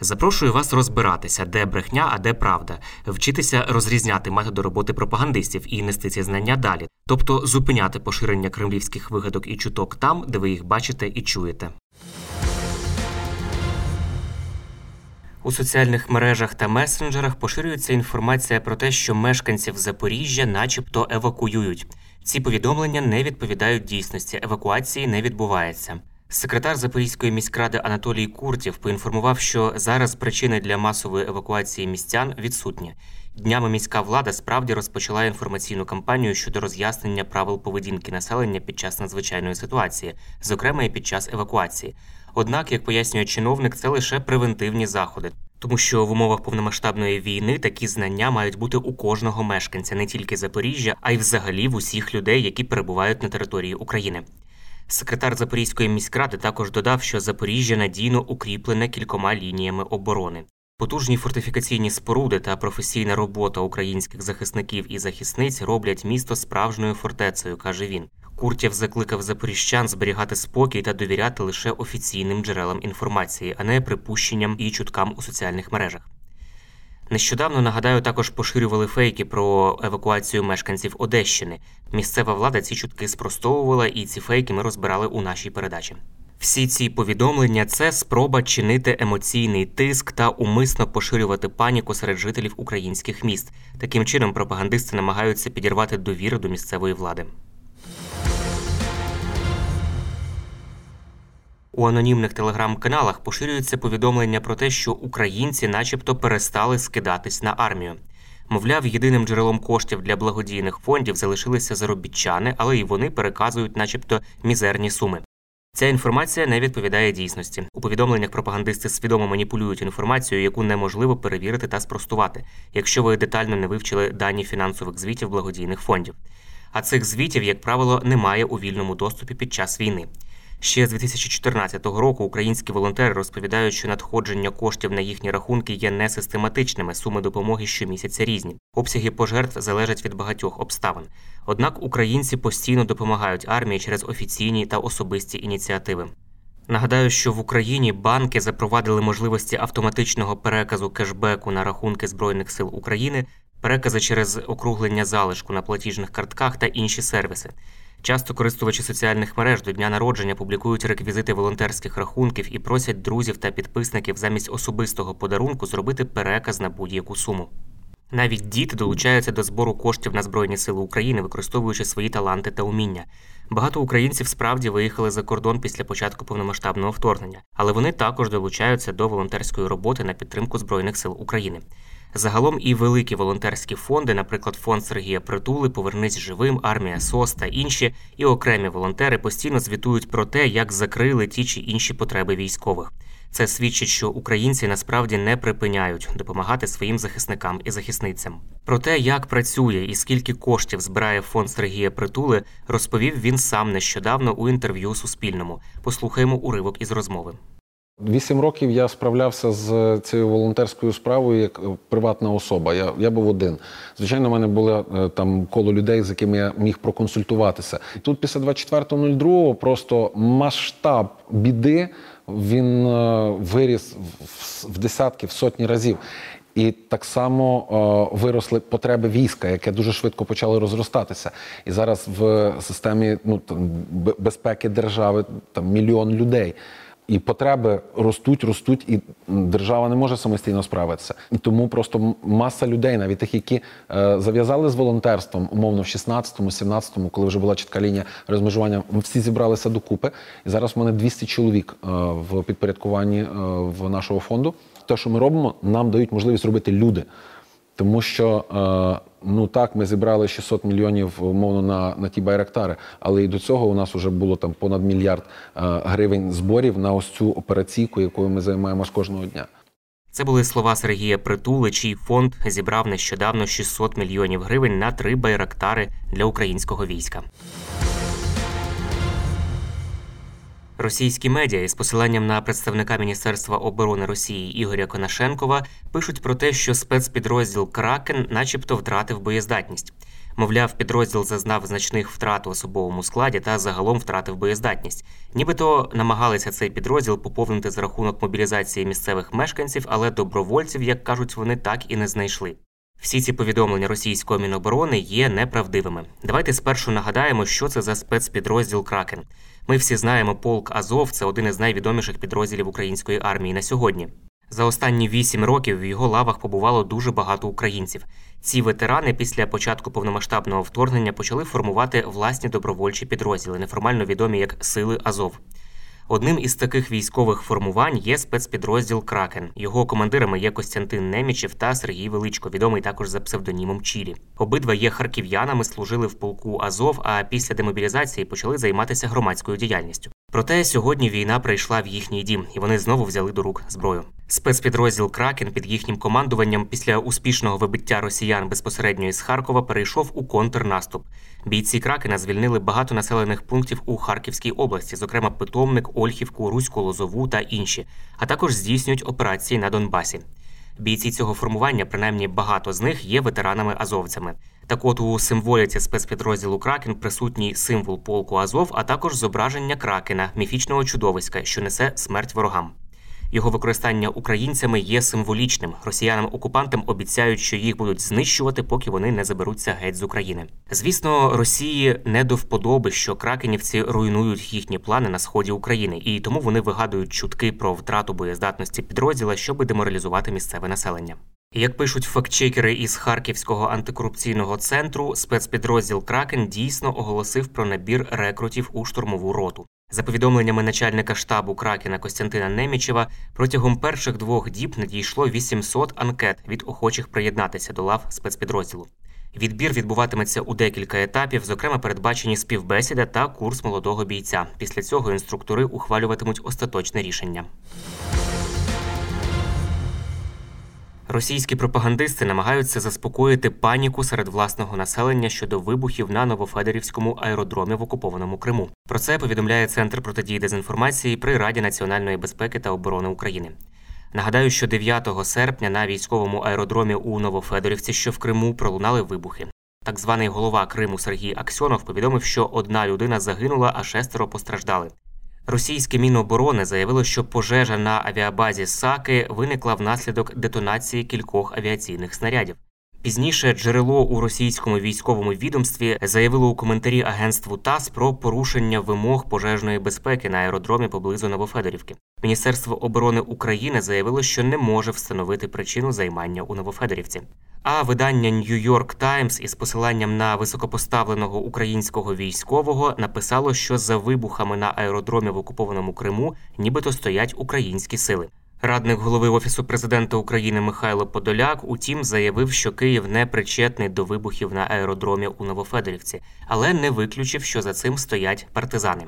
Запрошую вас розбиратися, де брехня, а де правда, вчитися розрізняти методи роботи пропагандистів і нести ці знання далі, тобто зупиняти поширення кремлівських вигадок і чуток там, де ви їх бачите і чуєте. У соціальних мережах та месенджерах поширюється інформація про те, що мешканців Запоріжжя, начебто, евакуюють. Ці повідомлення не відповідають дійсності. Евакуації не відбувається. Секретар Запорізької міськради Анатолій Куртів поінформував, що зараз причини для масової евакуації містян відсутні. Днями міська влада справді розпочала інформаційну кампанію щодо роз'яснення правил поведінки населення під час надзвичайної ситуації, зокрема і під час евакуації. Однак, як пояснює чиновник, це лише превентивні заходи, тому що в умовах повномасштабної війни такі знання мають бути у кожного мешканця, не тільки Запоріжжя, а й взагалі в усіх людей, які перебувають на території України. Секретар Запорізької міськради також додав, що Запоріжжя надійно укріплене кількома лініями оборони. Потужні фортифікаційні споруди та професійна робота українських захисників і захисниць роблять місто справжньою фортецею, каже він. Куртєв закликав запоріжчан зберігати спокій та довіряти лише офіційним джерелам інформації, а не припущенням і чуткам у соціальних мережах. Нещодавно нагадаю, також поширювали фейки про евакуацію мешканців Одещини. Місцева влада ці чутки спростовувала, і ці фейки ми розбирали у нашій передачі. Всі ці повідомлення це спроба чинити емоційний тиск та умисно поширювати паніку серед жителів українських міст. Таким чином пропагандисти намагаються підірвати довіру до місцевої влади. У анонімних телеграм-каналах поширюються повідомлення про те, що українці, начебто, перестали скидатись на армію. Мовляв, єдиним джерелом коштів для благодійних фондів залишилися заробітчани, але й вони переказують, начебто, мізерні суми. Ця інформація не відповідає дійсності. У повідомленнях пропагандисти свідомо маніпулюють інформацію, яку неможливо перевірити та спростувати, якщо ви детально не вивчили дані фінансових звітів благодійних фондів. А цих звітів, як правило, немає у вільному доступі під час війни. Ще з 2014 року українські волонтери розповідають, що надходження коштів на їхні рахунки є несистематичними, суми допомоги щомісяця різні. Обсяги пожертв залежать від багатьох обставин. Однак українці постійно допомагають армії через офіційні та особисті ініціативи. Нагадаю, що в Україні банки запровадили можливості автоматичного переказу кешбеку на рахунки Збройних сил України, перекази через округлення залишку на платіжних картках та інші сервіси. Часто користувачі соціальних мереж до дня народження публікують реквізити волонтерських рахунків і просять друзів та підписників замість особистого подарунку зробити переказ на будь-яку суму. Навіть діти долучаються до збору коштів на Збройні Сили України, використовуючи свої таланти та уміння. Багато українців справді виїхали за кордон після початку повномасштабного вторгнення, але вони також долучаються до волонтерської роботи на підтримку Збройних сил України. Загалом і великі волонтерські фонди, наприклад, фонд Сергія Притули, Повернись живим, армія СОС та інші, і окремі волонтери постійно звітують про те, як закрили ті чи інші потреби військових. Це свідчить, що українці насправді не припиняють допомагати своїм захисникам і захисницям. Про те, як працює і скільки коштів збирає фонд Сергія Притули, розповів він сам нещодавно у інтерв'ю Суспільному. Послухаємо уривок із розмови. Вісім років я справлявся з цією волонтерською справою як е, приватна особа. Я я був один. Звичайно, в мене було е, там коло людей, з якими я міг проконсультуватися. Тут, після 24.02, просто масштаб біди він е, виріс в, десятки, в сотні разів. І так само е, виросли потреби війська, яке дуже швидко почало розростатися. І зараз в системі ну, там, безпеки держави там мільйон людей. І потреби ростуть, ростуть, і держава не може самостійно справитися. І тому просто маса людей, навіть тих, які е, зав'язали з волонтерством, умовно в 16-му, 17-му, коли вже була чітка лінія розмежування, ми всі зібралися докупи. І зараз в мене 200 чоловік е, в підпорядкуванні е, в нашого фонду. Те, що ми робимо, нам дають можливість робити люди. Тому що е, ну так, ми зібрали 600 мільйонів умовно на, на ті байрактари, але і до цього у нас вже було там понад мільярд е, гривень зборів на ось цю операційку, якою ми займаємось кожного дня. Це були слова Сергія Притули, чий фонд зібрав нещодавно 600 мільйонів гривень на три байрактари для українського війська. Російські медіа із посиланням на представника Міністерства оборони Росії Ігоря Конашенкова пишуть про те, що спецпідрозділ Кракен, начебто, втратив боєздатність. Мовляв, підрозділ зазнав значних втрат у особовому складі та загалом втратив боєздатність. Нібито намагалися цей підрозділ поповнити за рахунок мобілізації місцевих мешканців, але добровольців, як кажуть, вони так і не знайшли. Всі ці повідомлення російського міноборони є неправдивими. Давайте спершу нагадаємо, що це за спецпідрозділ Кракен. Ми всі знаємо полк Азов, це один із найвідоміших підрозділів української армії на сьогодні. За останні вісім років в його лавах побувало дуже багато українців. Ці ветерани після початку повномасштабного вторгнення почали формувати власні добровольчі підрозділи, неформально відомі як Сили Азов. Одним із таких військових формувань є спецпідрозділ Кракен. Його командирами є Костянтин Немічев та Сергій Величко, відомий також за псевдонімом Чілі. Обидва є харків'янами, служили в полку Азов, а після демобілізації почали займатися громадською діяльністю. Проте сьогодні війна прийшла в їхній дім, і вони знову взяли до рук зброю. Спецпідрозділ Кракен під їхнім командуванням після успішного вибиття росіян безпосередньо із Харкова перейшов у контрнаступ. Бійці Кракена звільнили багато населених пунктів у Харківській області, зокрема Питомник, Ольхівку, Руську Лозову та інші, а також здійснюють операції на Донбасі. Бійці цього формування, принаймні багато з них, є ветеранами-азовцями. Так от у символіці спецпідрозділу Кракен присутній символ полку Азов, а також зображення Кракена, міфічного чудовиська, що несе смерть ворогам. Його використання українцями є символічним. Росіянам-окупантам обіцяють, що їх будуть знищувати, поки вони не заберуться геть з України. Звісно, Росії не до вподоби, що кракенівці руйнують їхні плани на сході України, і тому вони вигадують чутки про втрату боєздатності підрозділа, щоб деморалізувати місцеве населення. Як пишуть фактчекери із Харківського антикорупційного центру, спецпідрозділ Кракен дійсно оголосив про набір рекрутів у штурмову роту. За повідомленнями начальника штабу Кракена Костянтина Немічева, протягом перших двох діб надійшло 800 анкет від охочих приєднатися до лав спецпідрозділу. Відбір відбуватиметься у декілька етапів, зокрема передбачені співбесіда та курс молодого бійця. Після цього інструктори ухвалюватимуть остаточне рішення. Російські пропагандисти намагаються заспокоїти паніку серед власного населення щодо вибухів на Новофедерівському аеродромі в окупованому Криму. Про це повідомляє Центр протидії дезінформації при Раді національної безпеки та оборони України. Нагадаю, що 9 серпня на військовому аеродромі у Новофедорівці, що в Криму, пролунали вибухи. Так званий голова Криму Сергій Аксьонов повідомив, що одна людина загинула, а шестеро постраждали. Російське міноборони заявило, що пожежа на авіабазі Саки виникла внаслідок детонації кількох авіаційних снарядів. Пізніше джерело у російському військовому відомстві заявило у коментарі агентству ТАСС про порушення вимог пожежної безпеки на аеродромі поблизу Новофедорівки. Міністерство оборони України заявило, що не може встановити причину займання у Новофедорівці. А видання New York Times із посиланням на високопоставленого українського військового написало, що за вибухами на аеродромі в окупованому Криму нібито стоять українські сили. Радник голови офісу президента України Михайло Подоляк, утім, заявив, що Київ не причетний до вибухів на аеродромі у Новофедорівці, але не виключив, що за цим стоять партизани.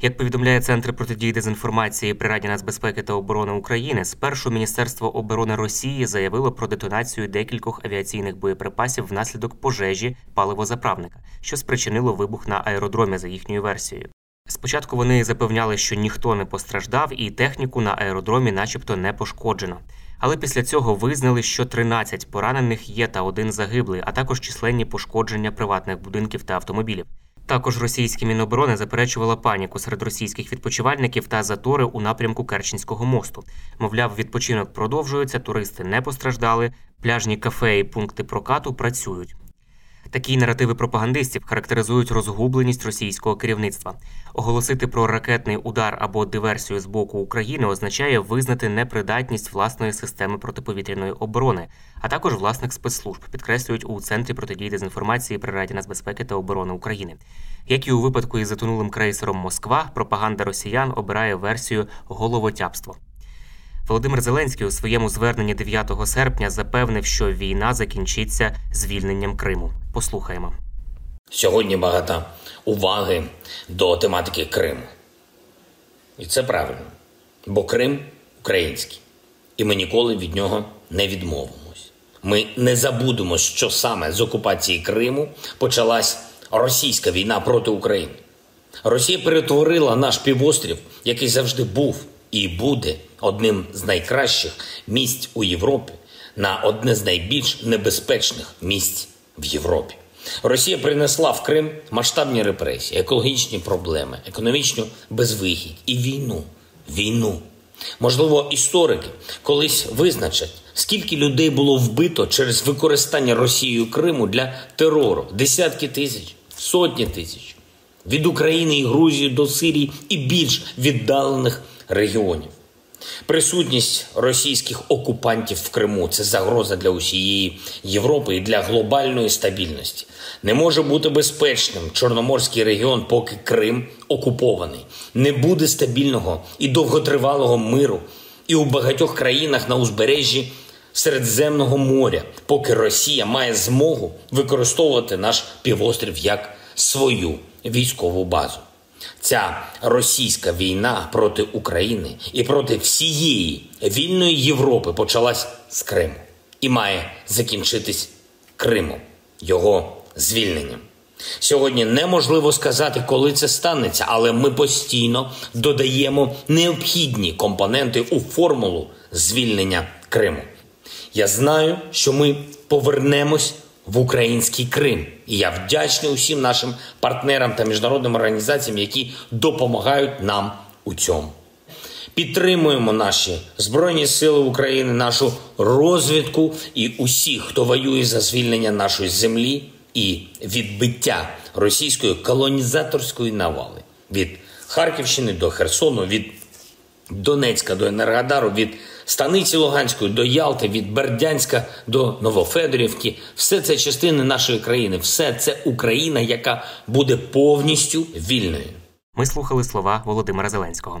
Як повідомляє Центр протидії дезінформації при Раді нацбезпеки та оборони України, спершу Міністерство оборони Росії заявило про детонацію декількох авіаційних боєприпасів внаслідок пожежі паливозаправника, що спричинило вибух на аеродромі за їхньою версією. Спочатку вони запевняли, що ніхто не постраждав, і техніку на аеродромі, начебто, не пошкоджено. Але після цього визнали, що 13 поранених є та один загиблий, а також численні пошкодження приватних будинків та автомобілів. Також російське міноборони заперечувало паніку серед російських відпочивальників та затори у напрямку Керченського мосту. Мовляв, відпочинок продовжується, туристи не постраждали, пляжні кафе і пункти прокату працюють. Такі наративи пропагандистів характеризують розгубленість російського керівництва. Оголосити про ракетний удар або диверсію з боку України означає визнати непридатність власної системи протиповітряної оборони, а також власних спецслужб, підкреслюють у центрі протидії дезінформації при Раді нацбезпеки та оборони України. Як і у випадку із затонулим крейсером Москва, пропаганда росіян обирає версію головотяпство. Володимир Зеленський у своєму зверненні 9 серпня запевнив, що війна закінчиться звільненням Криму. Послухаємо. Сьогодні багато уваги до тематики Криму. І це правильно. Бо Крим український. І ми ніколи від нього не відмовимось. Ми не забудемо, що саме з окупації Криму почалась російська війна проти України. Росія перетворила наш півострів, який завжди був і буде одним з найкращих місць у Європі, на одне з найбільш небезпечних місць в Європі. Росія принесла в Крим масштабні репресії, екологічні проблеми, економічну безвихідь і війну. Війну. Можливо, історики колись визначать, скільки людей було вбито через використання Росією Криму для терору десятки тисяч, сотні тисяч від України і Грузії до Сирії і більш віддалених регіонів. Присутність російських окупантів в Криму це загроза для усієї Європи і для глобальної стабільності. Не може бути безпечним Чорноморський регіон, поки Крим окупований. Не буде стабільного і довготривалого миру і у багатьох країнах на узбережжі Середземного моря, поки Росія має змогу використовувати наш півострів як свою військову базу. Ця російська війна проти України і проти всієї вільної Європи почалась з Криму і має закінчитись Кримом, його звільненням. Сьогодні неможливо сказати, коли це станеться, але ми постійно додаємо необхідні компоненти у формулу звільнення Криму. Я знаю, що ми повернемось в український Крим. І я вдячний усім нашим партнерам та міжнародним організаціям, які допомагають нам у цьому. Підтримуємо наші Збройні Сили України, нашу розвідку і усіх, хто воює за звільнення нашої землі і відбиття російської колонізаторської навали від Харківщини до Херсону, від Донецька до Енергодару, від Станиці Луганської до Ялти, від Бердянська до Новофедорівки. Все це частини нашої країни, все це Україна, яка буде повністю вільною. Ми слухали слова Володимира Зеленського.